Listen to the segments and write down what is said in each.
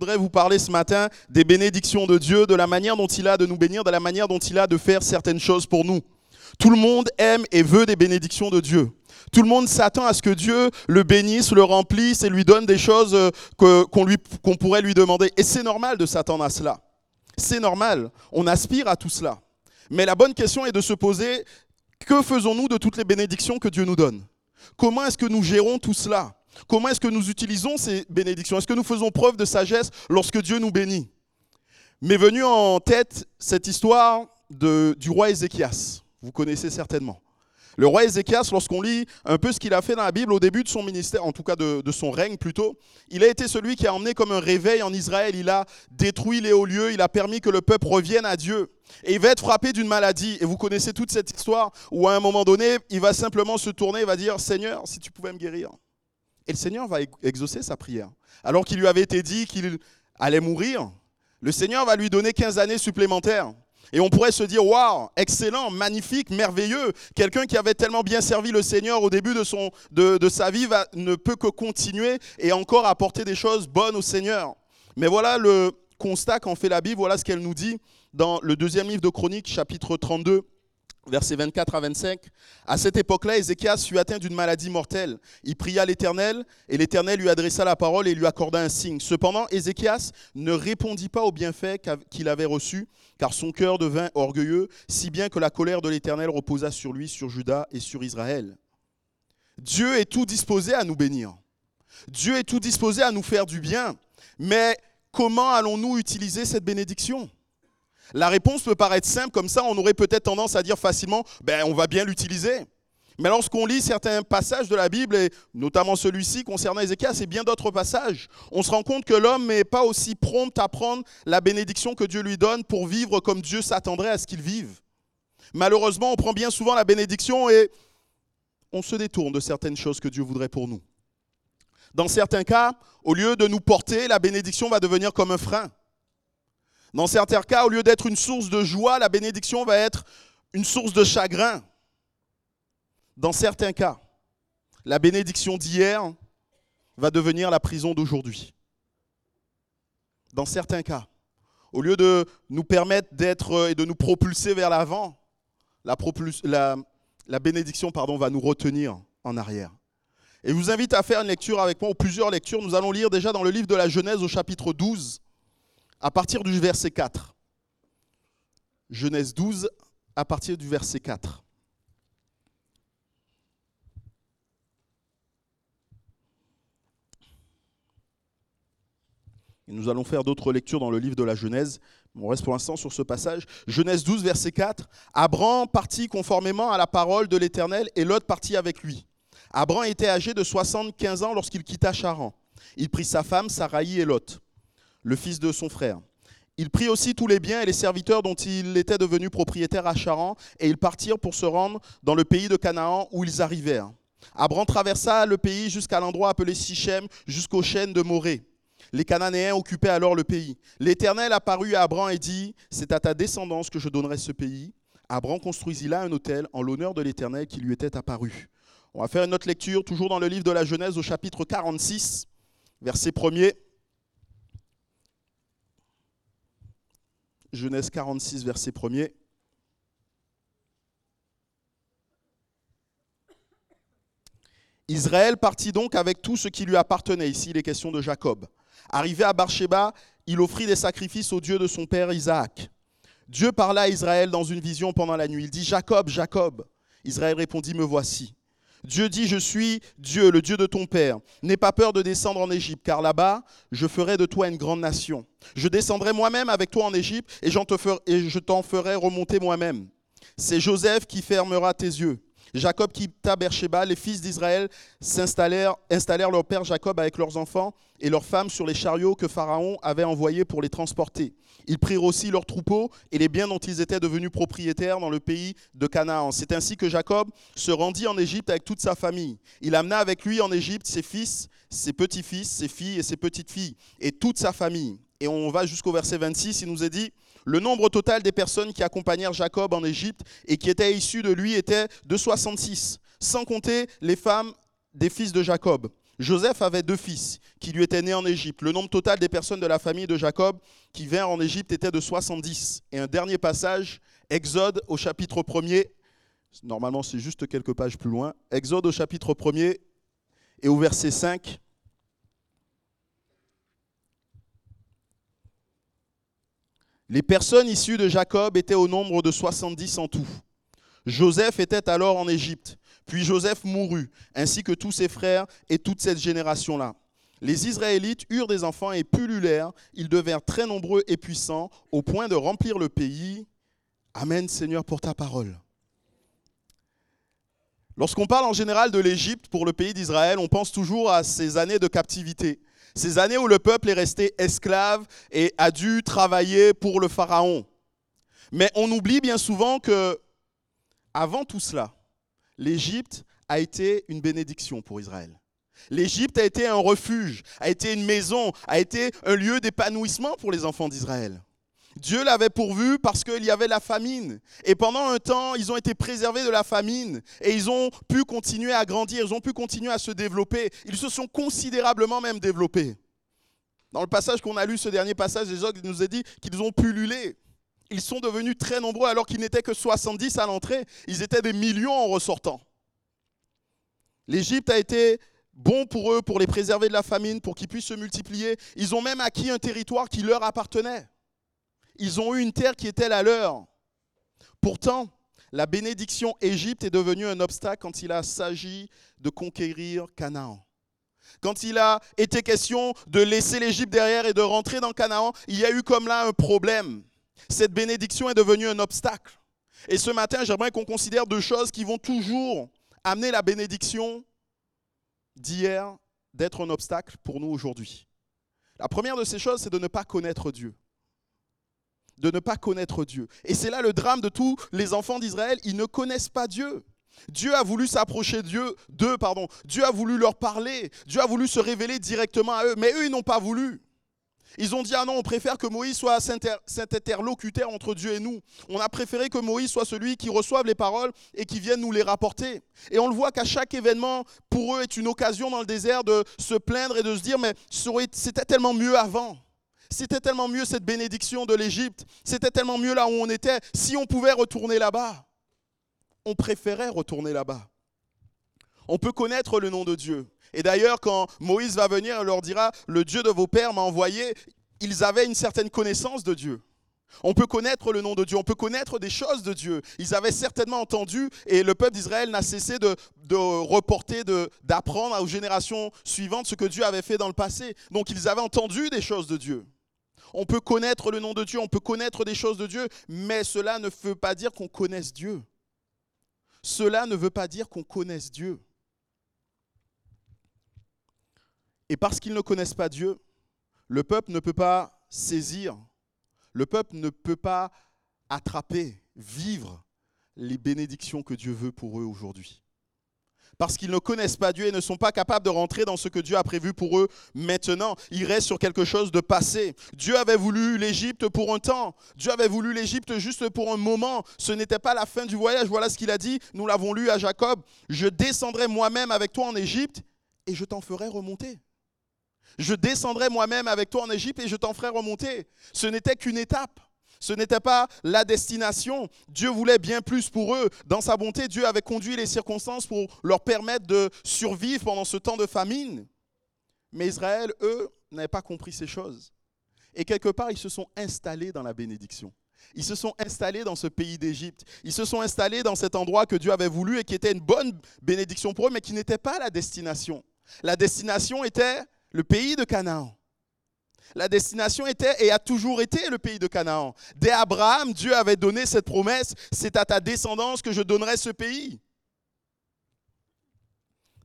voudrais vous parler ce matin des bénédictions de Dieu, de la manière dont il a de nous bénir, de la manière dont il a de faire certaines choses pour nous. Tout le monde aime et veut des bénédictions de Dieu. Tout le monde s'attend à ce que Dieu le bénisse, le remplisse et lui donne des choses euh, qu'on pourrait lui demander. Et c'est normal de s'attendre à cela. C'est normal. On aspire à tout cela. Mais la bonne question est de se poser, que faisons-nous de toutes les bénédictions que Dieu nous donne? Comment est-ce que nous gérons tout cela? Comment est-ce que nous utilisons ces bénédictions? Est-ce que nous faisons preuve de sagesse lorsque Dieu nous bénit? M'est venue en tête cette histoire du roi Ézéchias. Vous connaissez certainement. Le roi Ézéchias, lorsqu'on lit un peu ce qu'il a fait dans la Bible au début de son ministère, en tout cas de, son règne plutôt, il a été celui qui a emmené comme un réveil en Israël. Il a détruit les hauts lieux, il a permis que le peuple revienne à Dieu. Et il va être frappé d'une maladie. Et vous connaissez toute cette histoire où à un moment donné, il va simplement se tourner et va dire, Seigneur, si tu pouvais me guérir. Et le Seigneur va exaucer sa prière. Alors qu'il lui avait été dit qu'il allait mourir, le Seigneur va lui donner 15 années supplémentaires. Et on pourrait se dire, waouh, excellent, magnifique, merveilleux. Quelqu'un qui avait tellement bien servi le Seigneur au début de, sa vie va, ne peut que continuer et encore apporter des choses bonnes au Seigneur. Mais voilà le constat qu'en fait la Bible, voilà ce qu'elle nous dit dans le deuxième livre de Chroniques, chapitre 32, versets 24 à 25. À cette époque-là, Ézéchias fut atteint d'une maladie mortelle. Il pria l'Éternel, et l'Éternel lui adressa la parole et lui accorda un signe. Cependant, Ézéchias ne répondit pas aux bienfaits qu'il avait reçus, car son cœur devint orgueilleux, si bien que la colère de l'Éternel reposa sur lui, sur Juda et sur Israël. Dieu est tout disposé à nous bénir. Dieu est tout disposé à nous faire du bien. Mais comment allons-nous utiliser cette bénédiction? La réponse peut paraître simple, comme ça on aurait peut-être tendance à dire facilement, ben on va bien l'utiliser. Mais lorsqu'on lit certains passages de la Bible, et notamment celui-ci concernant Ézéchias et bien d'autres passages, on se rend compte que l'homme n'est pas aussi prompt à prendre la bénédiction que Dieu lui donne pour vivre comme Dieu s'attendrait à ce qu'il vive. Malheureusement, on prend bien souvent la bénédiction et on se détourne de certaines choses que Dieu voudrait pour nous. Dans certains cas, au lieu de nous porter, la bénédiction va devenir comme un frein. Dans certains cas, au lieu d'être une source de joie, la bénédiction va être une source de chagrin. Dans certains cas, la bénédiction d'hier va devenir la prison d'aujourd'hui. Dans certains cas, au lieu de nous permettre d'être et de nous propulser vers l'avant, la, la, bénédiction pardon, va nous retenir en arrière. Et je vous invite à faire une lecture avec moi, ou plusieurs lectures. Nous allons lire déjà dans le livre de la Genèse au chapitre 12, à partir du verset 4. Genèse 12, à partir du verset 4. Et nous allons faire d'autres lectures dans le livre de la Genèse. On reste pour l'instant sur ce passage. Genèse 12, verset 4. Abraham partit conformément à la parole de l'Éternel et Lot partit avec lui. Abraham était âgé de 75 ans lorsqu'il quitta Charan. Il prit sa femme, Sarai et Lot le fils de son frère. Il prit aussi tous les biens et les serviteurs dont il était devenu propriétaire à Charan, et ils partirent pour se rendre dans le pays de Canaan où ils arrivèrent. Abraham traversa le pays jusqu'à l'endroit appelé Sichem, jusqu'aux chaînes de Morée. Les Cananéens occupaient alors le pays. L'Éternel apparut à Abraham et dit C'est à ta descendance que je donnerai ce pays. Abraham construisit là un hôtel en l'honneur de l'Éternel qui lui était apparu. On va faire une autre lecture, toujours dans le livre de la Genèse, au chapitre 46, verset 1er. Genèse 46, verset 1er. Israël partit donc avec tout ce qui lui appartenait. Ici, il est question de Jacob. Arrivé à Barsheba, il offrit des sacrifices au Dieu de son père Isaac. Dieu parla à Israël dans une vision pendant la nuit. Il dit Jacob, Jacob. Israël répondit Me voici. Dieu dit, je suis Dieu, le Dieu de ton Père. N'aie pas peur de descendre en Égypte, car là-bas, je ferai de toi une grande nation. Je descendrai moi-même avec toi en Égypte, et, je t'en ferai remonter moi-même. C'est Joseph qui fermera tes yeux. Jacob quitta Beersheba, les fils d'Israël s'installèrent, installèrent leur père Jacob avec leurs enfants et leurs femmes sur les chariots que Pharaon avait envoyés pour les transporter. Ils prirent aussi leurs troupeaux et les biens dont ils étaient devenus propriétaires dans le pays de Canaan. C'est ainsi que Jacob se rendit en Égypte avec toute sa famille. Il amena avec lui en Égypte ses fils, ses petits-fils, ses filles et ses petites-filles, et toute sa famille. Et on va jusqu'au verset 26, il nous est dit, le nombre total des personnes qui accompagnèrent Jacob en Égypte et qui étaient issues de lui était de 66, sans compter les femmes des fils de Jacob. Joseph avait deux fils qui lui étaient nés en Égypte. Le nombre total des personnes de la famille de Jacob qui vinrent en Égypte était de 70. Et un dernier passage, Exode au chapitre 1er, normalement c'est juste quelques pages plus loin, Exode au chapitre 1er et au verset 5. Les personnes issues de Jacob étaient au nombre de 70 en tout. Joseph était alors en Égypte. Puis Joseph mourut, ainsi que tous ses frères et toute cette génération-là. Les Israélites eurent des enfants et pullulèrent. Ils devinrent très nombreux et puissants, au point de remplir le pays. Amen, Seigneur, pour ta parole. Lorsqu'on parle en général de l'Égypte pour le pays d'Israël, on pense toujours à ces années de captivité, ces années où le peuple est resté esclave et a dû travailler pour le Pharaon. Mais on oublie bien souvent que, avant tout cela, l'Égypte a été une bénédiction pour Israël. L'Égypte a été un refuge, a été une maison, a été un lieu d'épanouissement pour les enfants d'Israël. Dieu l'avait pourvu parce qu'il y avait la famine. Et pendant un temps, ils ont été préservés de la famine et ils ont pu continuer à grandir, ils ont pu continuer à se développer. Ils se sont considérablement même développés. Dans le passage qu'on a lu, ce dernier passage, il nous a dit qu'ils ont pullulé. Ils sont devenus très nombreux alors qu'ils n'étaient que 70 à l'entrée. Ils étaient des millions en ressortant. L'Égypte a été bon pour eux, pour les préserver de la famine, pour qu'ils puissent se multiplier. Ils ont même acquis un territoire qui leur appartenait. Ils ont eu une terre qui était la leur. Pourtant, la bénédiction Égypte est devenue un obstacle quand il a s'agi de conquérir Canaan. Quand il a été question de laisser l'Égypte derrière et de rentrer dans Canaan, il y a eu comme là un problème. Cette bénédiction est devenue un obstacle. Et ce matin, j'aimerais qu'on considère deux choses qui vont toujours amener la bénédiction d'hier d'être un obstacle pour nous aujourd'hui. La première de ces choses, c'est de ne pas connaître Dieu. De ne pas connaître Dieu. Et c'est là le drame de tous les enfants d'Israël. Ils ne connaissent pas Dieu. Dieu a voulu s'approcher d'eux, d'eux, pardon. Dieu a voulu leur parler. Dieu a voulu se révéler directement à eux. Mais eux, ils n'ont pas voulu. Ils ont dit, ah non, on préfère que Moïse soit cet interlocuteur entre Dieu et nous. On a préféré que Moïse soit celui qui reçoive les paroles et qui vienne nous les rapporter. Et on le voit qu'à chaque événement, pour eux, est une occasion dans le désert de se plaindre et de se dire, mais c'était tellement mieux avant. C'était tellement mieux cette bénédiction de l'Égypte. C'était tellement mieux là où on était. Si on pouvait retourner là-bas, on préférait retourner là-bas. On peut connaître le nom de Dieu. Et d'ailleurs, quand Moïse va venir, il leur dira, le Dieu de vos pères m'a envoyé, ils avaient une certaine connaissance de Dieu. On peut connaître le nom de Dieu, on peut connaître des choses de Dieu. Ils avaient certainement entendu et le peuple d'Israël n'a cessé de, de reporter, d'apprendre aux générations suivantes ce que Dieu avait fait dans le passé. Donc ils avaient entendu des choses de Dieu. On peut connaître le nom de Dieu, on peut connaître des choses de Dieu, mais cela ne veut pas dire qu'on connaisse Dieu. Cela ne veut pas dire qu'on connaisse Dieu. Et parce qu'ils ne connaissent pas Dieu, le peuple ne peut pas saisir, le peuple ne peut pas attraper, vivre les bénédictions que Dieu veut pour eux aujourd'hui. Parce qu'ils ne connaissent pas Dieu et ne sont pas capables de rentrer dans ce que Dieu a prévu pour eux maintenant. Ils restent sur quelque chose de passé. Dieu avait voulu l'Égypte pour un temps. Dieu avait voulu l'Égypte juste pour un moment. Ce n'était pas la fin du voyage. Voilà ce qu'il a dit. Nous l'avons lu à Jacob. Je descendrai moi-même avec toi en Égypte et je t'en ferai remonter. Je descendrai moi-même avec toi en Égypte et je t'en ferai remonter. Ce n'était qu'une étape. Ce n'était pas la destination. Dieu voulait bien plus pour eux. Dans sa bonté, Dieu avait conduit les circonstances pour leur permettre de survivre pendant ce temps de famine. Mais Israël, eux, n'avaient pas compris ces choses. Et quelque part, ils se sont installés dans la bénédiction. Ils se sont installés dans ce pays d'Égypte. Ils se sont installés dans cet endroit que Dieu avait voulu et qui était une bonne bénédiction pour eux, mais qui n'était pas la destination. La destination était le pays de Canaan. La destination était et a toujours été le pays de Canaan. Dès Abraham, Dieu avait donné cette promesse, c'est à ta descendance que je donnerai ce pays.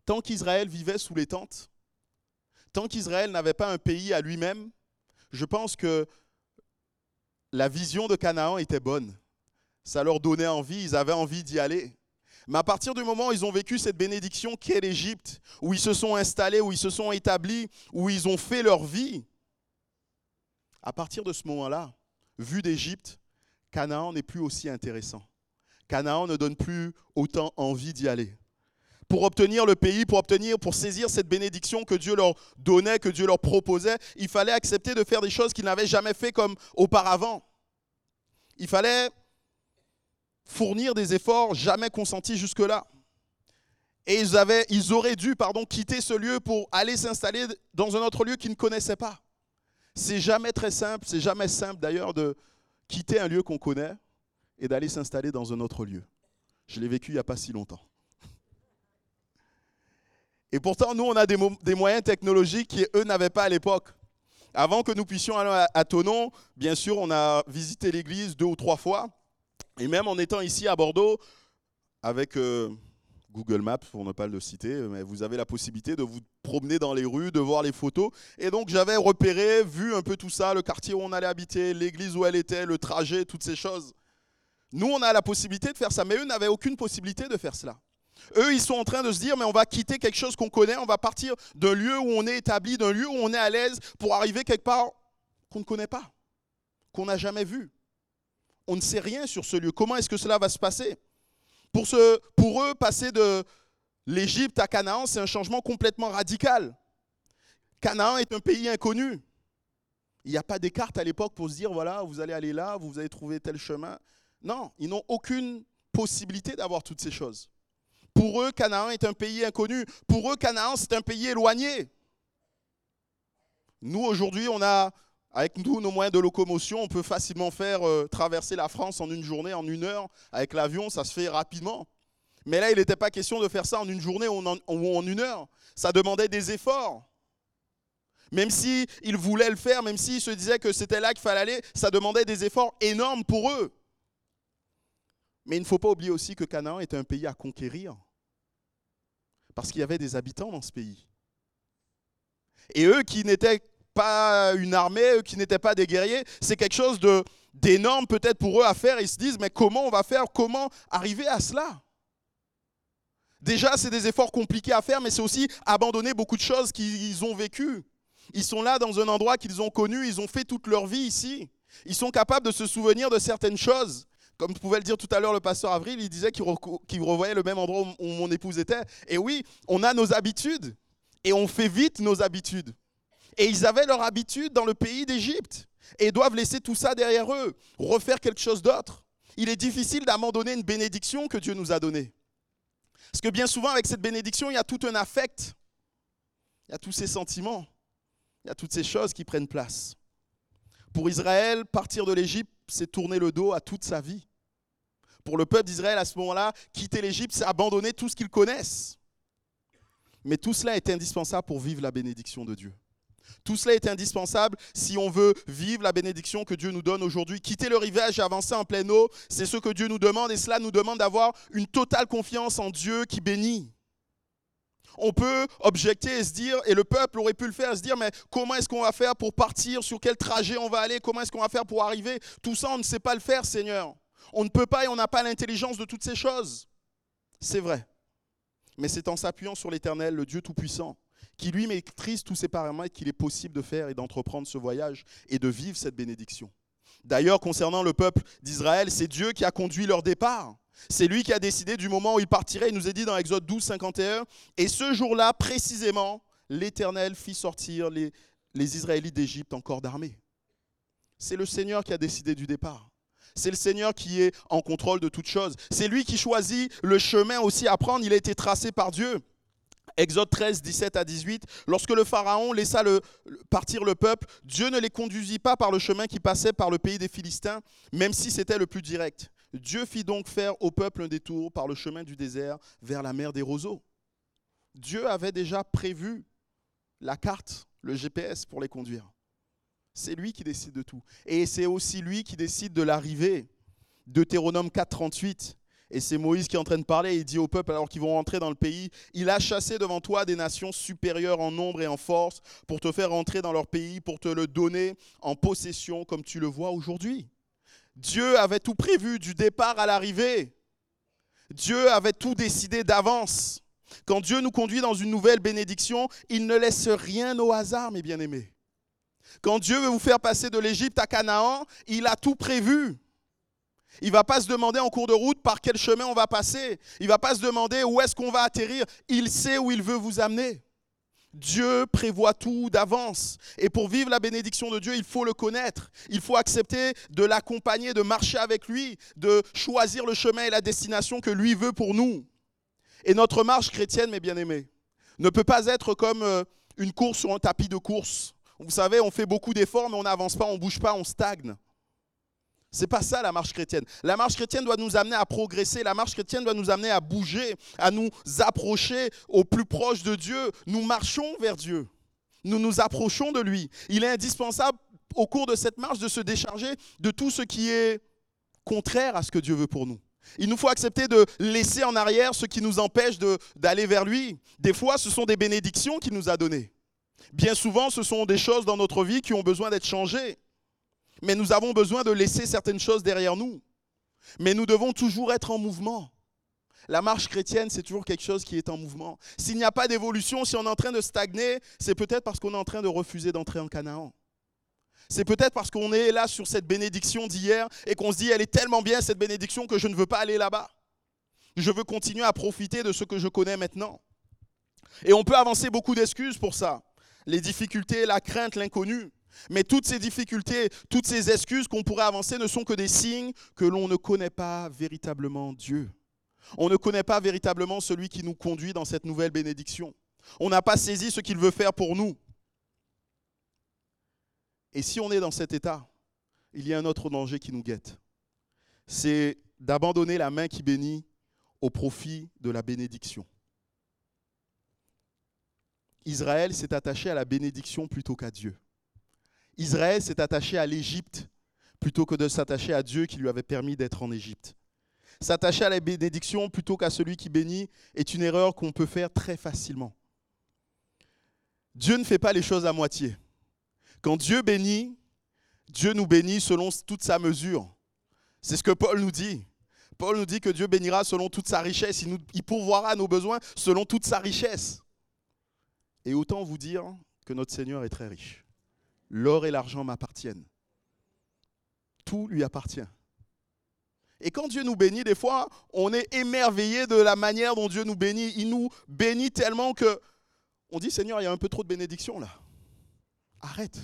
Tant qu'Israël vivait sous les tentes, tant qu'Israël n'avait pas un pays à lui-même, je pense que la vision de Canaan était bonne. Ça leur donnait envie, ils avaient envie d'y aller. Mais à partir du moment où ils ont vécu cette bénédiction qu'est l'Égypte, où ils se sont installés, où ils se sont établis, où ils ont fait leur vie, à partir de ce moment-là, vu d'Égypte, Canaan n'est plus aussi intéressant. Canaan ne donne plus autant envie d'y aller. pour obtenir le pays, pour obtenir, pour saisir cette bénédiction que Dieu leur donnait, que Dieu leur proposait, il fallait accepter de faire des choses qu'ils n'avaient jamais fait comme auparavant. Il fallait fournir des efforts jamais consentis jusque-là. Et ils, auraient dû quitter ce lieu pour aller s'installer dans un autre lieu qu'ils ne connaissaient pas. C'est jamais très simple, c'est jamais simple d'ailleurs de quitter un lieu qu'on connaît et d'aller s'installer dans un autre lieu. Je l'ai vécu il n'y a pas si longtemps. Et pourtant, nous, on a des, moyens technologiques qu'eux n'avaient pas à l'époque. Avant que nous puissions aller à, à Tonon, bien sûr, on a visité l'église deux ou trois fois. Et même en étant ici à Bordeaux, avec euh, Google Maps, pour ne pas le citer, mais vous avez la possibilité de vous promener dans les rues, de voir les photos. Et donc j'avais repéré, vu un peu tout ça, le quartier où on allait habiter, l'église où elle était, le trajet, toutes ces choses. Nous, on a la possibilité de faire ça, mais eux n'avaient aucune possibilité de faire cela. Eux, ils sont en train de se dire, mais on va quitter quelque chose qu'on connaît, on va partir d'un lieu où on est établi, d'un lieu où on est à l'aise, pour arriver quelque part qu'on ne connaît pas, qu'on n'a jamais vu on ne sait rien sur ce lieu. Comment est-ce que cela va se passer? Pour, eux, passer de l'Égypte à Canaan, c'est un changement complètement radical. Canaan est un pays inconnu. Il n'y a pas des cartes à l'époque pour se dire, voilà, vous allez aller là, vous allez trouver tel chemin. Non, ils n'ont aucune possibilité d'avoir toutes ces choses. Pour eux, Canaan est un pays inconnu. Pour eux, Canaan, c'est un pays éloigné. Nous, aujourd'hui, on a avec nous, nos moyens de locomotion, on peut facilement faire euh, traverser la France en une journée, en une heure. Avec l'avion, ça se fait rapidement. Mais là, il n'était pas question de faire ça en une journée ou en, une heure. Ça demandait des efforts. Même s'ils ils voulaient le faire, même s'ils se disaient que c'était là qu'il fallait aller, ça demandait des efforts énormes pour eux. Mais il ne faut pas oublier aussi que Canaan était un pays à conquérir. Parce qu'il y avait des habitants dans ce pays. Et eux qui n'étaient pas une armée, qui n'étaient pas des guerriers. C'est quelque chose d'énorme peut-être pour eux à faire. Ils se disent, mais comment on va faire? Comment arriver à cela? Déjà, c'est des efforts compliqués à faire, mais c'est aussi abandonner beaucoup de choses qu'ils ont vécues. Ils sont là dans un endroit qu'ils ont connu, ils ont fait toute leur vie ici. Ils sont capables de se souvenir de certaines choses. Comme pouvait le dire tout à l'heure le pasteur Avril, il disait qu'il revoyait le même endroit où mon épouse était. Et oui, on a nos habitudes. Et on fait vite nos habitudes. Et ils avaient leur habitude dans le pays d'Égypte et doivent laisser tout ça derrière eux, refaire quelque chose d'autre. Il est difficile d'abandonner une bénédiction que Dieu nous a donnée. Parce que bien souvent, avec cette bénédiction, il y a tout un affect, il y a tous ces sentiments, il y a toutes ces choses qui prennent place. Pour Israël, partir de l'Égypte, c'est tourner le dos à toute sa vie. Pour le peuple d'Israël, à ce moment-là, quitter l'Égypte, c'est abandonner tout ce qu'ils connaissent. Mais tout cela est indispensable pour vivre la bénédiction de Dieu. Tout cela est indispensable si on veut vivre la bénédiction que Dieu nous donne aujourd'hui. Quitter le rivage et avancer en pleine eau, c'est ce que Dieu nous demande et cela nous demande d'avoir une totale confiance en Dieu qui bénit. On peut objecter et se dire, et le peuple aurait pu le faire, se dire, mais comment est-ce qu'on va faire pour partir, sur quel trajet on va aller, comment est-ce qu'on va faire pour arriver? Tout ça, on ne sait pas le faire, Seigneur. On ne peut pas et on n'a pas l'intelligence de toutes ces choses. C'est vrai. Mais c'est en s'appuyant sur l'Éternel, le Dieu Tout-Puissant, qui lui maîtrise tous ces paramètres qu'il est possible de faire et d'entreprendre ce voyage et de vivre cette bénédiction. D'ailleurs, concernant le peuple d'Israël, c'est Dieu qui a conduit leur départ. C'est lui qui a décidé du moment où ils partiraient. Il nous est dit dans Exode 12, 51. Et ce jour-là, précisément, l'Éternel fit sortir les, les Israélites d'Égypte en corps d'armée. C'est le Seigneur qui a décidé du départ. C'est le Seigneur qui est en contrôle de toutes choses. C'est lui qui choisit le chemin aussi à prendre. Il a été tracé par Dieu. Exode 13, 17 à 18, lorsque le Pharaon laissa partir le peuple, Dieu ne les conduisit pas par le chemin qui passait par le pays des Philistins, même si c'était le plus direct. Dieu fit donc faire au peuple un détour par le chemin du désert vers la mer des roseaux. Dieu avait déjà prévu la carte, le GPS pour les conduire. C'est lui qui décide de tout. Et c'est aussi lui qui décide de l'arrivée. Deutéronome 4, 38. Et c'est Moïse qui est en train de parler. Il dit au peuple, alors qu'ils vont rentrer dans le pays, il a chassé devant toi des nations supérieures en nombre et en force pour te faire rentrer dans leur pays, pour te le donner en possession comme tu le vois aujourd'hui. Dieu avait tout prévu du départ à l'arrivée. Dieu avait tout décidé d'avance. Quand Dieu nous conduit dans une nouvelle bénédiction, il ne laisse rien au hasard, mes bien-aimés. Quand Dieu veut vous faire passer de l'Égypte à Canaan, il a tout prévu. Il va pas se demander en cours de route par quel chemin on va passer. Il va pas se demander où est-ce qu'on va atterrir. Il sait où il veut vous amener. Dieu prévoit tout d'avance. Et pour vivre la bénédiction de Dieu, il faut le connaître. Il faut accepter de l'accompagner, de marcher avec lui, de choisir le chemin et la destination que lui veut pour nous. Et notre marche chrétienne, mes bien-aimés, ne peut pas être comme euh, une course sur un tapis de course. Vous savez, on fait beaucoup d'efforts, mais on n'avance pas, on ne bouge pas, on stagne. C'est pas ça la marche chrétienne. La marche chrétienne doit nous amener à progresser. La marche chrétienne doit nous amener à bouger, à nous approcher au plus proche de Dieu. Nous marchons vers Dieu. Nous nous approchons de lui. Il est indispensable au cours de cette marche de se décharger de tout ce qui est contraire à ce que Dieu veut pour nous. Il nous faut accepter de laisser en arrière ce qui nous empêche d'aller vers lui. Des fois, ce sont des bénédictions qu'il nous a données. Bien souvent, ce sont des choses dans notre vie qui ont besoin d'être changées. Mais nous avons besoin de laisser certaines choses derrière nous. Mais nous devons toujours être en mouvement. La marche chrétienne, c'est toujours quelque chose qui est en mouvement. S'il n'y a pas d'évolution, si on est en train de stagner, c'est peut-être parce qu'on est en train de refuser d'entrer en Canaan. C'est peut-être parce qu'on est là sur cette bénédiction d'hier et qu'on se dit, elle est tellement bien cette bénédiction que je ne veux pas aller là-bas. Je veux continuer à profiter de ce que je connais maintenant. Et on peut avancer beaucoup d'excuses pour ça. Les difficultés, la crainte, l'inconnu. Mais toutes ces difficultés, toutes ces excuses qu'on pourrait avancer ne sont que des signes que l'on ne connaît pas véritablement Dieu. On ne connaît pas véritablement celui qui nous conduit dans cette nouvelle bénédiction. On n'a pas saisi ce qu'il veut faire pour nous. Et si on est dans cet état, il y a un autre danger qui nous guette. C'est d'abandonner la main qui bénit au profit de la bénédiction. Israël s'est attaché à la bénédiction plutôt qu'à Dieu. Israël s'est attaché à l'Égypte plutôt que de s'attacher à Dieu qui lui avait permis d'être en Égypte. S'attacher à la bénédiction plutôt qu'à celui qui bénit est une erreur qu'on peut faire très facilement. Dieu ne fait pas les choses à moitié. Quand Dieu bénit, Dieu nous bénit selon toute sa mesure. C'est ce que Paul nous dit. Paul nous dit que Dieu bénira selon toute sa richesse. Il, nous, pourvoira nos besoins selon toute sa richesse. Et autant vous dire que notre Seigneur est très riche. L'or et l'argent m'appartiennent. Tout lui appartient. Et quand Dieu nous bénit, des fois, on est émerveillé de la manière dont Dieu nous bénit. Il nous bénit tellement que on dit Seigneur, il y a un peu trop de bénédiction là. Arrête.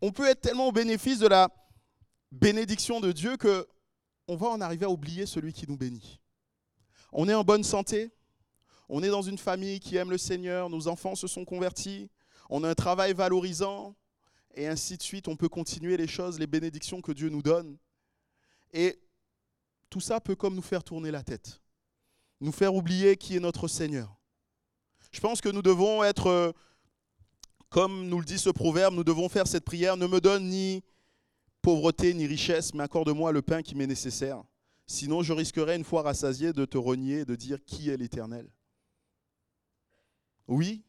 On peut être tellement au bénéfice de la bénédiction de Dieu que on va en arriver à oublier celui qui nous bénit. On est en bonne santé, on est dans une famille qui aime le Seigneur, nos enfants se sont convertis, on a un travail valorisant, et ainsi de suite. On peut continuer les choses, les bénédictions que Dieu nous donne. Et tout ça peut comme nous faire tourner la tête, nous faire oublier qui est notre Seigneur. Je pense que nous devons être, euh, comme nous le dit ce proverbe, nous devons faire cette prière, ne me donne ni pauvreté ni richesse, mais accorde-moi le pain qui m'est nécessaire. Sinon, je risquerais une fois rassasié de te renier de dire qui est l'Éternel. Oui,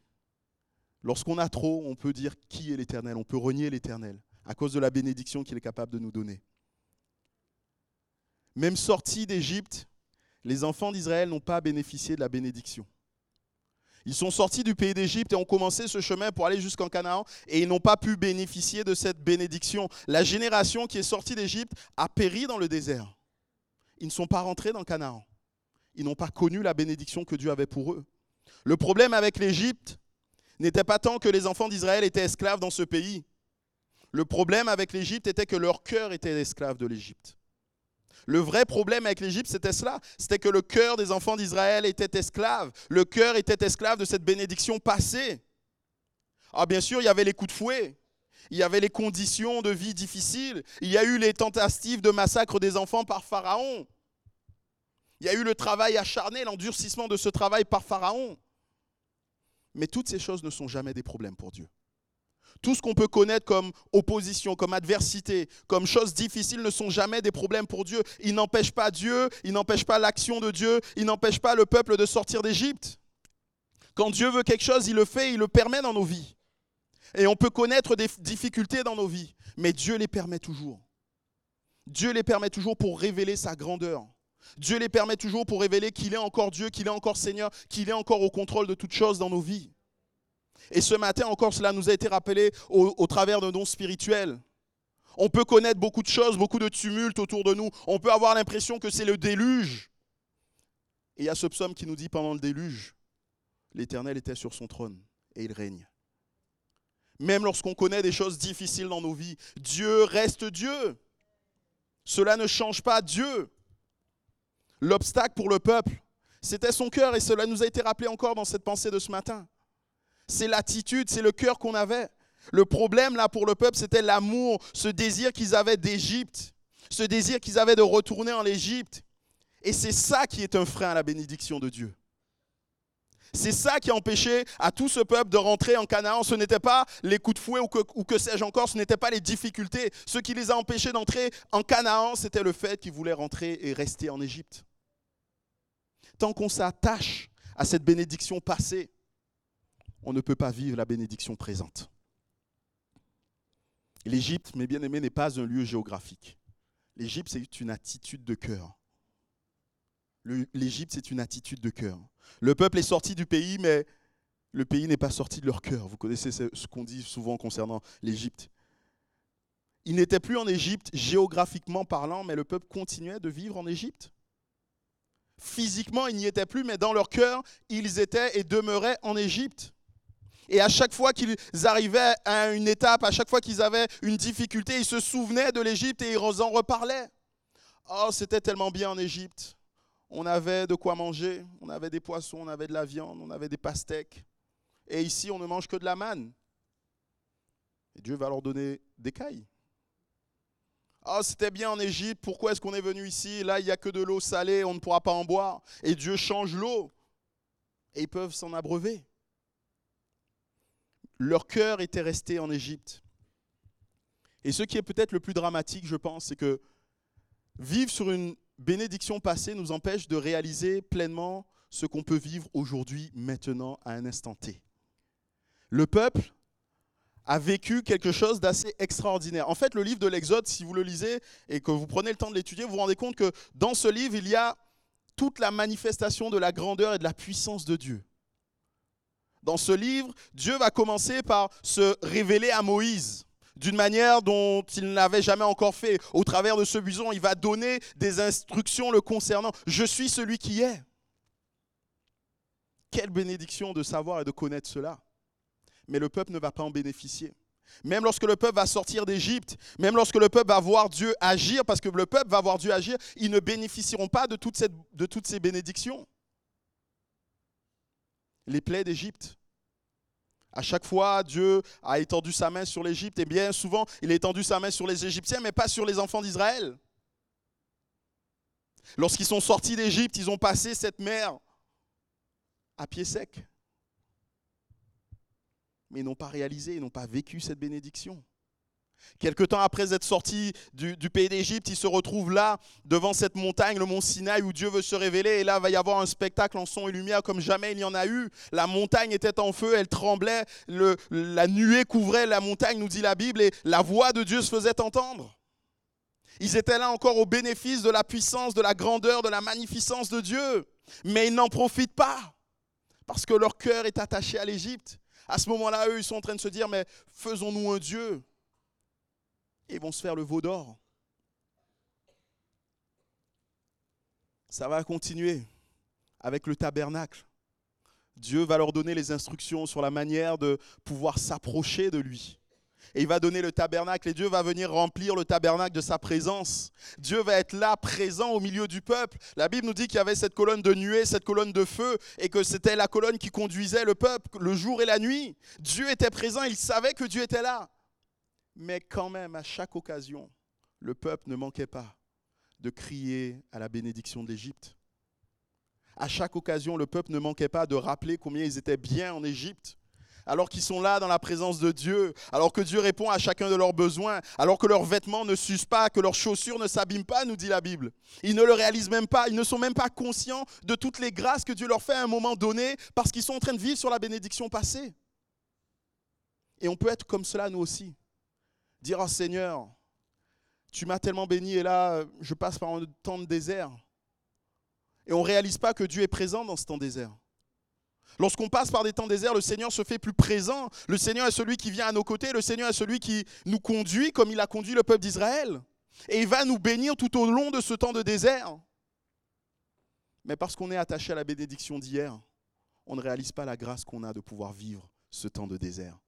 Lorsqu'on a trop, on peut dire qui est l'Éternel, on peut renier l'Éternel à cause de la bénédiction qu'il est capable de nous donner. Même sortis d'Égypte, les enfants d'Israël n'ont pas bénéficié de la bénédiction. Ils sont sortis du pays d'Égypte et ont commencé ce chemin pour aller jusqu'en Canaan et ils n'ont pas pu bénéficier de cette bénédiction. La génération qui est sortie d'Égypte a péri dans le désert. Ils ne sont pas rentrés dans Canaan. Ils n'ont pas connu la bénédiction que Dieu avait pour eux. Le problème avec l'Égypte, n'était pas tant que les enfants d'Israël étaient esclaves dans ce pays. Le problème avec l'Égypte était que leur cœur était esclave de l'Égypte. Le vrai problème avec l'Égypte, c'était cela. C'était que le cœur des enfants d'Israël était esclave. Le cœur était esclave de cette bénédiction passée. Ah, bien sûr, il y avait les coups de fouet. Il y avait les conditions de vie difficiles. Il y a eu les tentatives de massacre des enfants par Pharaon. Il y a eu le travail acharné, l'endurcissement de ce travail par Pharaon. Mais toutes ces choses ne sont jamais des problèmes pour Dieu. Tout ce qu'on peut connaître comme opposition, comme adversité, comme choses difficiles ne sont jamais des problèmes pour Dieu. Il n'empêche pas Dieu, il n'empêche pas l'action de Dieu, il n'empêche pas le peuple de sortir d'Égypte. Quand Dieu veut quelque chose, il le fait, il le permet dans nos vies. Et on peut connaître des difficultés dans nos vies, mais Dieu les permet toujours. Dieu les permet toujours pour révéler sa grandeur. Dieu les permet toujours pour révéler qu'il est encore Dieu, qu'il est encore Seigneur, qu'il est encore au contrôle de toutes choses dans nos vies. Et ce matin encore, cela nous a été rappelé au, travers de dons spirituels. On peut connaître beaucoup de choses, beaucoup de tumultes autour de nous. On peut avoir l'impression que c'est le déluge. Et il y a ce psaume qui nous dit pendant le déluge, l'Éternel était sur son trône et il règne. Même lorsqu'on connaît des choses difficiles dans nos vies, Dieu reste Dieu. Cela ne change pas Dieu. L'obstacle pour le peuple, c'était son cœur et cela nous a été rappelé encore dans cette pensée de ce matin. C'est l'attitude, c'est le cœur qu'on avait. Le problème là pour le peuple, c'était l'amour, ce désir qu'ils avaient d'Égypte, ce désir qu'ils avaient de retourner en Égypte. Et c'est ça qui est un frein à la bénédiction de Dieu. C'est ça qui a empêché à tout ce peuple de rentrer en Canaan. Ce n'était pas les coups de fouet ou que, sais-je encore, ce n'était pas les difficultés. Ce qui les a empêchés d'entrer en Canaan, c'était le fait qu'ils voulaient rentrer et rester en Égypte. Tant qu'on s'attache à cette bénédiction passée, on ne peut pas vivre la bénédiction présente. L'Égypte, mes bien-aimés, n'est pas un lieu géographique. L'Égypte, c'est une attitude de cœur. L'Égypte, c'est une attitude de cœur. Le peuple est sorti du pays, mais le pays n'est pas sorti de leur cœur. Vous connaissez ce qu'on dit souvent concernant l'Égypte. Ils n'étaient plus en Égypte géographiquement parlant, mais le peuple continuait de vivre en Égypte. Physiquement, ils n'y étaient plus, mais dans leur cœur, ils étaient et demeuraient en Égypte. Et à chaque fois qu'ils arrivaient à une étape, à chaque fois qu'ils avaient une difficulté, ils se souvenaient de l'Égypte et ils en reparlaient. Oh, c'était tellement bien en Égypte. On avait de quoi manger, on avait des poissons, on avait de la viande, on avait des pastèques. Et ici, on ne mange que de la manne. Et Dieu va leur donner des cailles. Oh, c'était bien en Égypte, pourquoi est-ce qu'on est venu ici? Là, il n'y a que de l'eau salée, on ne pourra pas en boire. Et Dieu change l'eau. Et ils peuvent s'en abreuver. Leur cœur était resté en Égypte. Et ce qui est peut-être le plus dramatique, je pense, c'est que vivre sur une bénédiction passée nous empêche de réaliser pleinement ce qu'on peut vivre aujourd'hui, maintenant, à un instant T. Le peuple a vécu quelque chose d'assez extraordinaire. En fait, le livre de l'Exode, si vous le lisez et que vous prenez le temps de l'étudier, vous vous rendez compte que dans ce livre, il y a toute la manifestation de la grandeur et de la puissance de Dieu. Dans ce livre, Dieu va commencer par se révéler à Moïse d'une manière dont il n'avait jamais encore fait. Au travers de ce buisson, il va donner des instructions le concernant. Je suis celui qui est. Quelle bénédiction de savoir et de connaître cela. Mais le peuple ne va pas en bénéficier. Même lorsque le peuple va sortir d'Égypte, même lorsque le peuple va voir Dieu agir, parce que le peuple va voir Dieu agir, ils ne bénéficieront pas de, de toutes ces bénédictions les plaies d'Égypte. À chaque fois, Dieu a étendu sa main sur l'Égypte et bien souvent, il a étendu sa main sur les Égyptiens, mais pas sur les enfants d'Israël. Lorsqu'ils sont sortis d'Égypte, ils ont passé cette mer à pied sec. Mais ils n'ont pas réalisé, ils n'ont pas vécu cette bénédiction. Quelque temps après être sorti du, pays d'Égypte, il se retrouve là, devant cette montagne, le mont Sinaï, où Dieu veut se révéler. Et là, il va y avoir un spectacle en son et lumière comme jamais il y en a eu. La montagne était en feu, elle tremblait, la nuée couvrait la montagne, nous dit la Bible, et la voix de Dieu se faisait entendre. Ils étaient là encore au bénéfice de la puissance, de la grandeur, de la magnificence de Dieu. Mais ils n'en profitent pas, parce que leur cœur est attaché à l'Égypte. À ce moment-là, eux, ils sont en train de se dire, mais faisons-nous un Dieu ils vont se faire le veau d'or. Ça va continuer avec le tabernacle. Dieu va leur donner les instructions sur la manière de pouvoir s'approcher de lui. Et il va donner le tabernacle et Dieu va venir remplir le tabernacle de sa présence. Dieu va être là, présent au milieu du peuple. La Bible nous dit qu'il y avait cette colonne de nuée, cette colonne de feu, et que c'était la colonne qui conduisait le peuple le jour et la nuit. Dieu était présent, il savait que Dieu était là. Mais quand même, à chaque occasion, le peuple ne manquait pas de crier à la bénédiction d'Égypte. À chaque occasion, le peuple ne manquait pas de rappeler combien ils étaient bien en Égypte, alors qu'ils sont là dans la présence de Dieu, alors que Dieu répond à chacun de leurs besoins, alors que leurs vêtements ne s'usent pas, que leurs chaussures ne s'abîment pas, nous dit la Bible. Ils ne le réalisent même pas, ils ne sont même pas conscients de toutes les grâces que Dieu leur fait à un moment donné, parce qu'ils sont en train de vivre sur la bénédiction passée. Et on peut être comme cela nous aussi. Dire, oh Seigneur, tu m'as tellement béni et là, je passe par un temps de désert. Et on ne réalise pas que Dieu est présent dans ce temps de désert. Lorsqu'on passe par des temps déserts, le Seigneur se fait plus présent. Le Seigneur est celui qui vient à nos côtés. Le Seigneur est celui qui nous conduit comme il a conduit le peuple d'Israël. Et il va nous bénir tout au long de ce temps de désert. Mais parce qu'on est attaché à la bénédiction d'hier, on ne réalise pas la grâce qu'on a de pouvoir vivre ce temps de désert.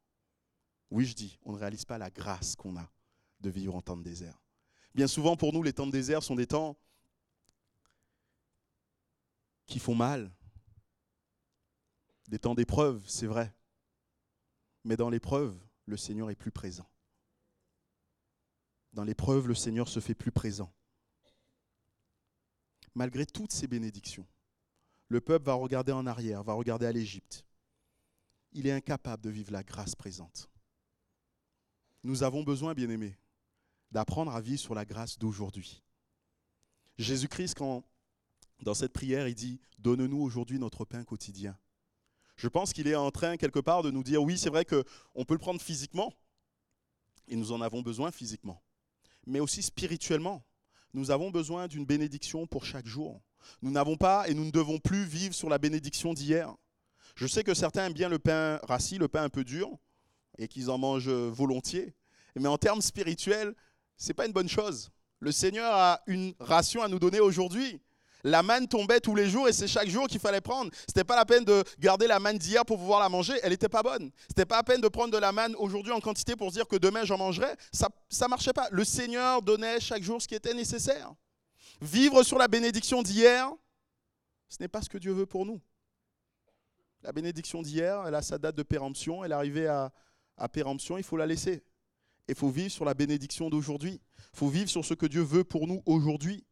Oui, je dis, on ne réalise pas la grâce qu'on a de vivre en temps de désert. Bien souvent, pour nous, les temps de désert sont des temps qui font mal, des temps d'épreuve, c'est vrai. Mais dans l'épreuve, le Seigneur est plus présent. Dans l'épreuve, le Seigneur se fait plus présent. Malgré toutes ces bénédictions, le peuple va regarder en arrière, va regarder à l'Égypte. Il est incapable de vivre la grâce présente. Nous avons besoin, bien-aimés, d'apprendre à vivre sur la grâce d'aujourd'hui. Jésus-Christ, quand dans cette prière, il dit, Donne-nous aujourd'hui notre pain quotidien. Je pense qu'il est en train quelque part de nous dire, oui, c'est vrai qu'on peut le prendre physiquement, et nous en avons besoin physiquement, mais aussi spirituellement. Nous avons besoin d'une bénédiction pour chaque jour. Nous n'avons pas et nous ne devons plus vivre sur la bénédiction d'hier. Je sais que certains aiment bien le pain rassis, le pain un peu dur, et qu'ils en mangent volontiers. Mais en termes spirituels, ce n'est pas une bonne chose. Le Seigneur a une ration à nous donner aujourd'hui. La manne tombait tous les jours et c'est chaque jour qu'il fallait prendre. Ce n'était pas la peine de garder la manne d'hier pour pouvoir la manger, elle n'était pas bonne. Ce n'était pas la peine de prendre de la manne aujourd'hui en quantité pour dire que demain j'en mangerai. Ça ne marchait pas. Le Seigneur donnait chaque jour ce qui était nécessaire. Vivre sur la bénédiction d'hier, ce n'est pas ce que Dieu veut pour nous. La bénédiction d'hier, elle a sa date de péremption, elle est arrivée à, à péremption, il faut la laisser. Il faut vivre sur la bénédiction d'aujourd'hui. Il faut vivre sur ce que Dieu veut pour nous aujourd'hui.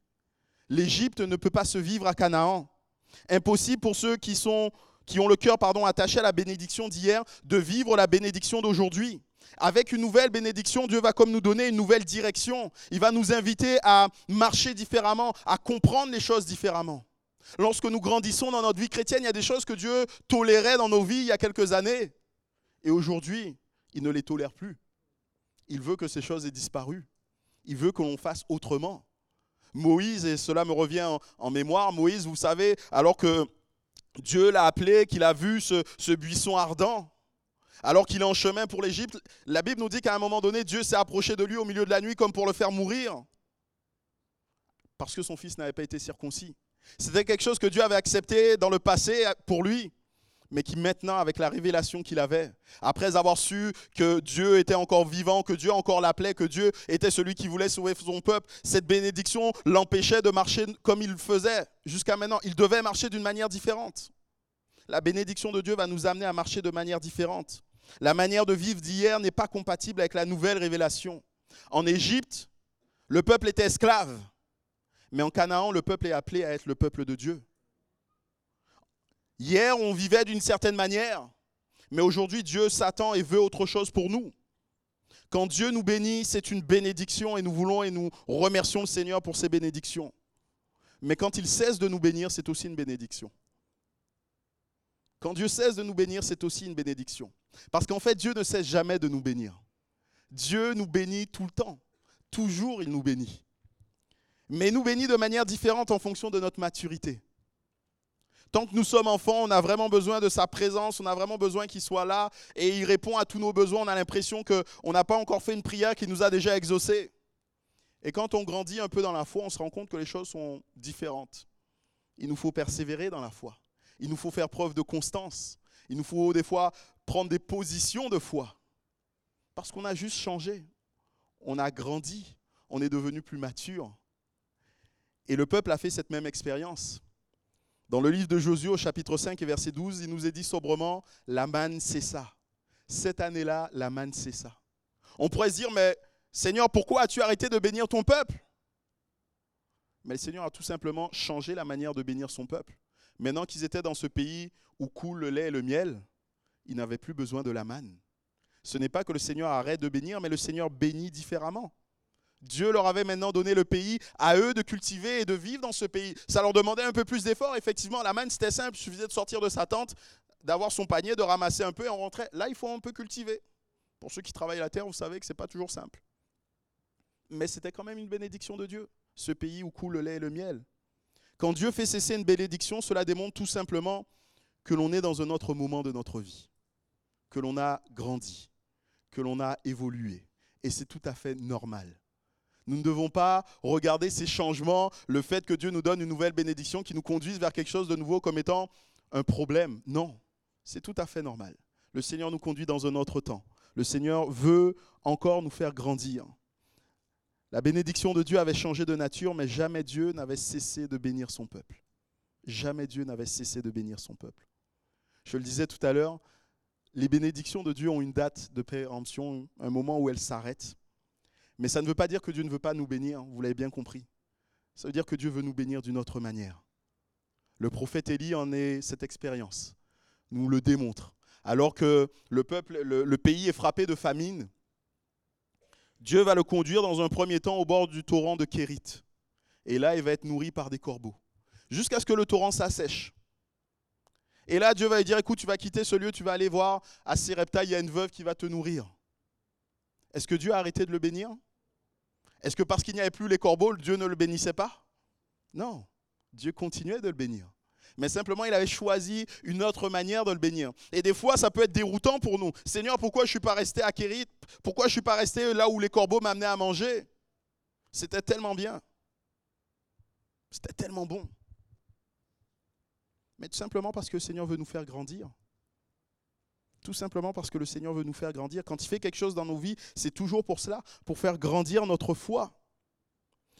L'Égypte ne peut pas se vivre à Canaan. Impossible pour ceux qui, sont, qui ont le cœur attaché à la bénédiction d'hier de vivre la bénédiction d'aujourd'hui. Avec une nouvelle bénédiction, Dieu va comme nous donner une nouvelle direction. Il va nous inviter à marcher différemment, à comprendre les choses différemment. Lorsque nous grandissons dans notre vie chrétienne, il y a des choses que Dieu tolérait dans nos vies il y a quelques années. Et aujourd'hui, il ne les tolère plus. Il veut que ces choses aient disparu. Il veut que l'on fasse autrement. Moïse, et cela me revient en, mémoire, Moïse, vous savez, alors que Dieu l'a appelé, qu'il a vu ce, buisson ardent, alors qu'il est en chemin pour l'Égypte, la Bible nous dit qu'à un moment donné, Dieu s'est approché de lui au milieu de la nuit comme pour le faire mourir, parce que son fils n'avait pas été circoncis. C'était quelque chose que Dieu avait accepté dans le passé pour lui mais qui maintenant, avec la révélation qu'il avait, après avoir su que Dieu était encore vivant, que Dieu encore l'appelait, que Dieu était celui qui voulait sauver son peuple, cette bénédiction l'empêchait de marcher comme il le faisait jusqu'à maintenant. Il devait marcher d'une manière différente. La bénédiction de Dieu va nous amener à marcher de manière différente. La manière de vivre d'hier n'est pas compatible avec la nouvelle révélation. En Égypte, le peuple était esclave, mais en Canaan, le peuple est appelé à être le peuple de Dieu. Hier, on vivait d'une certaine manière, mais aujourd'hui, Dieu s'attend et veut autre chose pour nous. Quand Dieu nous bénit, c'est une bénédiction et nous voulons et nous remercions le Seigneur pour ces bénédictions. Mais quand il cesse de nous bénir, c'est aussi une bénédiction. Quand Dieu cesse de nous bénir, c'est aussi une bénédiction. Parce qu'en fait, Dieu ne cesse jamais de nous bénir. Dieu nous bénit tout le temps. Toujours, il nous bénit. Mais il nous bénit de manière différente en fonction de notre maturité. Tant que nous sommes enfants, on a vraiment besoin de sa présence, on a vraiment besoin qu'il soit là et il répond à tous nos besoins. On a l'impression qu'on n'a pas encore fait une prière qui nous a déjà exaucés. Et quand on grandit un peu dans la foi, on se rend compte que les choses sont différentes. Il nous faut persévérer dans la foi. Il nous faut faire preuve de constance. Il nous faut des fois prendre des positions de foi. Parce qu'on a juste changé. On a grandi. On est devenu plus mature. Et le peuple a fait cette même expérience. Dans le livre de Josué au chapitre 5 et verset 12, il nous est dit sobrement, la manne cessa. Cette année-là, la manne cessa. On pourrait se dire, mais Seigneur, pourquoi as-tu arrêté de bénir ton peuple? Mais le Seigneur a tout simplement changé la manière de bénir son peuple. Maintenant qu'ils étaient dans ce pays où coule le lait et le miel, ils n'avaient plus besoin de la manne. Ce n'est pas que le Seigneur arrête de bénir, mais le Seigneur bénit différemment. Dieu leur avait maintenant donné le pays à eux de cultiver et de vivre dans ce pays. Ça leur demandait un peu plus d'efforts. Effectivement, la manne, c'était simple. Il suffisait de sortir de sa tente, d'avoir son panier, de ramasser un peu et on rentrait. Là, il faut un peu cultiver. Pour ceux qui travaillent la terre, vous savez que ce n'est pas toujours simple. Mais c'était quand même une bénédiction de Dieu, ce pays où coule le lait et le miel. Quand Dieu fait cesser une bénédiction, cela démontre tout simplement que l'on est dans un autre moment de notre vie, que l'on a grandi, que l'on a évolué. Et c'est tout à fait normal. Nous ne devons pas regarder ces changements, le fait que Dieu nous donne une nouvelle bénédiction qui nous conduise vers quelque chose de nouveau comme étant un problème. Non, c'est tout à fait normal. Le Seigneur nous conduit dans un autre temps. Le Seigneur veut encore nous faire grandir. La bénédiction de Dieu avait changé de nature, mais jamais Dieu n'avait cessé de bénir son peuple. Jamais Dieu n'avait cessé de bénir son peuple. Je le disais tout à l'heure, les bénédictions de Dieu ont une date de péremption, un moment où elles s'arrêtent. Mais ça ne veut pas dire que Dieu ne veut pas nous bénir, vous l'avez bien compris. Ça veut dire que Dieu veut nous bénir d'une autre manière. Le prophète Élie en est cette expérience, nous le démontre. Alors que le peuple, le, pays est frappé de famine, Dieu va le conduire dans un premier temps au bord du torrent de Kérit. Et là, il va être nourri par des corbeaux. Jusqu'à ce que le torrent s'assèche. Et là, Dieu va lui dire, écoute, tu vas quitter ce lieu, tu vas aller voir à Sérepta, il y a une veuve qui va te nourrir. Est-ce que Dieu a arrêté de le bénir? Est-ce que parce qu'il n'y avait plus les corbeaux, Dieu ne le bénissait pas? Non, Dieu continuait de le bénir. Mais simplement, il avait choisi une autre manière de le bénir. Et des fois, ça peut être déroutant pour nous. Seigneur, pourquoi je ne suis pas resté à Kérit Pourquoi je ne suis pas resté là où les corbeaux m'amenaient à manger? C'était tellement bien. C'était tellement bon mais tout simplement parce que le Seigneur veut nous faire grandir. Tout simplement parce que le Seigneur veut nous faire grandir. Quand il fait quelque chose dans nos vies, c'est toujours pour cela, pour faire grandir notre foi.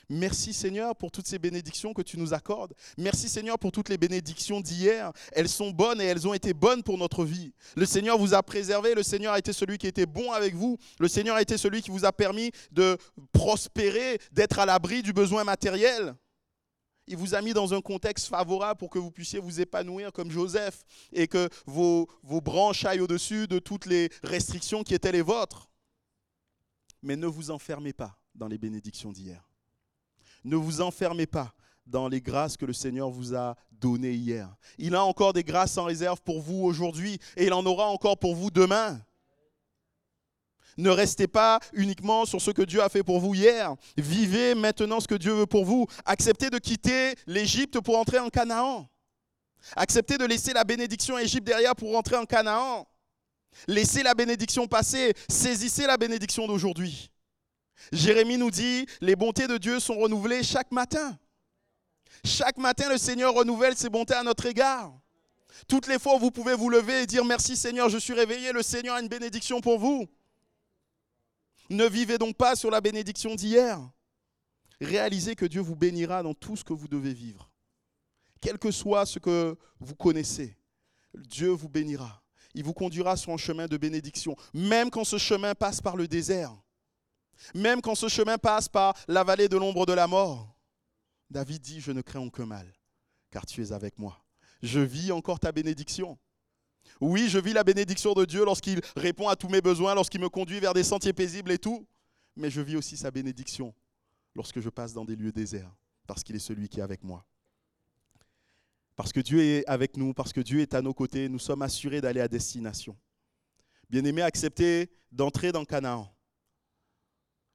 Merci Seigneur pour toutes ces bénédictions que tu nous accordes. Merci Seigneur pour toutes les bénédictions d'hier. Elles sont bonnes et elles ont été bonnes pour notre vie. Le Seigneur vous a préservé, le Seigneur a été celui qui était bon avec vous. Le Seigneur a été celui qui vous a permis de prospérer, d'être à l'abri du besoin matériel. Il vous a mis dans un contexte favorable pour que vous puissiez vous épanouir comme Joseph et que vos, vos branches aillent au-dessus de toutes les restrictions qui étaient les vôtres. Mais ne vous enfermez pas dans les bénédictions d'hier. Ne vous enfermez pas dans les grâces que le Seigneur vous a données hier. Il a encore des grâces en réserve pour vous aujourd'hui et il en aura encore pour vous demain. Ne restez pas uniquement sur ce que Dieu a fait pour vous hier. Vivez maintenant ce que Dieu veut pour vous. Acceptez de quitter l'Égypte pour entrer en Canaan. Acceptez de laisser la bénédiction Égypte derrière pour entrer en Canaan. Laissez la bénédiction passer. Saisissez la bénédiction d'aujourd'hui. Jérémie nous dit, les bontés de Dieu sont renouvelées chaque matin. Chaque matin, le Seigneur renouvelle ses bontés à notre égard. Toutes les fois vous pouvez vous lever et dire merci Seigneur, je suis réveillé, le Seigneur a une bénédiction pour vous. Ne vivez donc pas sur la bénédiction d'hier. Réalisez que Dieu vous bénira dans tout ce que vous devez vivre. Quel que soit ce que vous connaissez, Dieu vous bénira. Il vous conduira sur un chemin de bénédiction, même quand ce chemin passe par le désert, même quand ce chemin passe par la vallée de l'ombre de la mort. David dit, je ne crains aucun mal, car tu es avec moi. Je vis encore ta bénédiction. Oui, je vis la bénédiction de Dieu lorsqu'il répond à tous mes besoins, lorsqu'il me conduit vers des sentiers paisibles et tout. Mais je vis aussi sa bénédiction lorsque je passe dans des lieux déserts, parce qu'il est celui qui est avec moi. Parce que Dieu est avec nous, parce que Dieu est à nos côtés, nous sommes assurés d'aller à destination. Bien-aimés, acceptez d'entrer dans Canaan.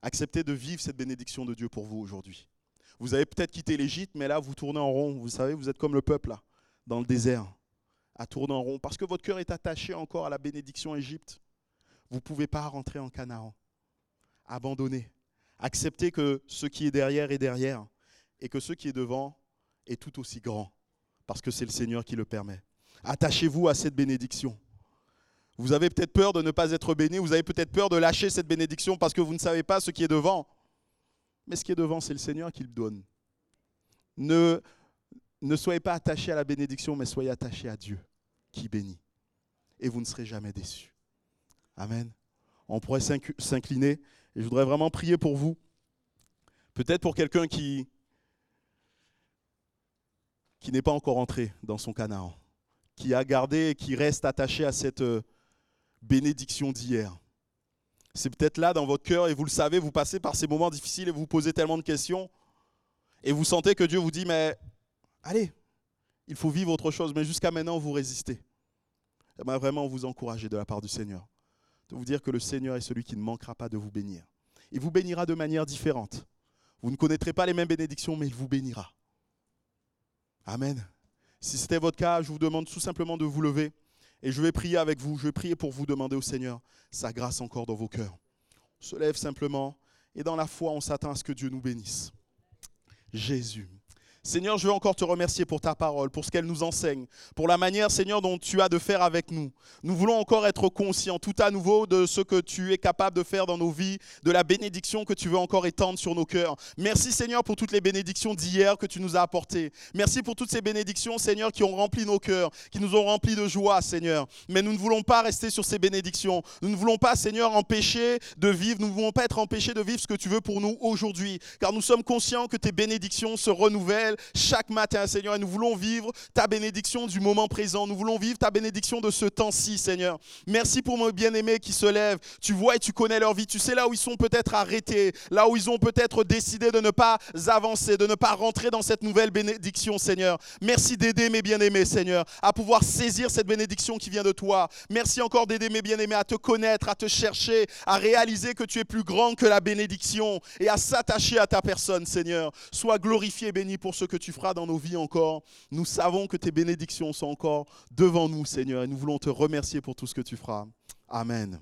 Acceptez de vivre cette bénédiction de Dieu pour vous aujourd'hui. Vous avez peut-être quitté l'Égypte, mais là, vous tournez en rond. Vous savez, vous êtes comme le peuple, dans le désert à tourner en rond, parce que votre cœur est attaché encore à la bénédiction Égypte. Vous ne pouvez pas rentrer en Canaan. Abandonnez. Acceptez que ce qui est derrière est derrière et que ce qui est devant est tout aussi grand, parce que c'est le Seigneur qui le permet. Attachez-vous à cette bénédiction. Vous avez peut-être peur de ne pas être béni, vous avez peut-être peur de lâcher cette bénédiction parce que vous ne savez pas ce qui est devant. Mais ce qui est devant, c'est le Seigneur qui le donne. Ne, ne soyez pas attachés à la bénédiction, mais soyez attachés à Dieu qui bénit. Et vous ne serez jamais déçus. Amen. On pourrait s'incliner et je voudrais vraiment prier pour vous. Peut-être pour quelqu'un qui, n'est pas encore entré dans son Canaan, qui a gardé et qui reste attaché à cette euh, bénédiction d'hier. C'est peut-être là dans votre cœur et vous le savez, vous passez par ces moments difficiles et vous posez tellement de questions et vous sentez que Dieu vous dit mais allez, il faut vivre autre chose, mais jusqu'à maintenant, vous résistez. J'aimerais vraiment vous encourager de la part du Seigneur, de vous dire que le Seigneur est celui qui ne manquera pas de vous bénir. Il vous bénira de manière différente. Vous ne connaîtrez pas les mêmes bénédictions, mais il vous bénira. Amen. Si c'était votre cas, je vous demande tout simplement de vous lever. Et je vais prier avec vous. Je vais prier pour vous demander au Seigneur sa grâce encore dans vos cœurs. On se lève simplement. Et dans la foi, on s'attend à ce que Dieu nous bénisse. Jésus. Seigneur, je veux encore te remercier pour ta parole, pour ce qu'elle nous enseigne, pour la manière, Seigneur, dont tu as de faire avec nous. Nous voulons encore être conscients tout à nouveau de ce que tu es capable de faire dans nos vies, de la bénédiction que tu veux encore étendre sur nos cœurs. Merci, Seigneur, pour toutes les bénédictions d'hier que tu nous as apportées. Merci pour toutes ces bénédictions, Seigneur, qui ont rempli nos cœurs, qui nous ont remplis de joie, Seigneur. Mais nous ne voulons pas rester sur ces bénédictions. Nous ne voulons pas, Seigneur, empêcher de vivre. Nous ne voulons pas être empêchés de vivre ce que tu veux pour nous aujourd'hui. Car nous sommes conscients que tes bénédictions se renouvellent chaque matin, Seigneur. Et nous voulons vivre ta bénédiction du moment présent. Nous voulons vivre ta bénédiction de ce temps-ci, Seigneur. Merci pour mes bien-aimés qui se lèvent. Tu vois et tu connais leur vie. Tu sais là où ils sont peut-être arrêtés, là où ils ont peut-être décidé de ne pas avancer, de ne pas rentrer dans cette nouvelle bénédiction, Seigneur. Merci d'aider mes bien-aimés, Seigneur, à pouvoir saisir cette bénédiction qui vient de toi. Merci encore d'aider mes bien-aimés à te connaître, à te chercher, à réaliser que tu es plus grand que la bénédiction et à s'attacher à ta personne, Seigneur. Sois glorifié, béni pour ce que tu feras dans nos vies encore. Nous savons que tes bénédictions sont encore devant nous, Seigneur, et nous voulons te remercier pour tout ce que tu feras. Amen.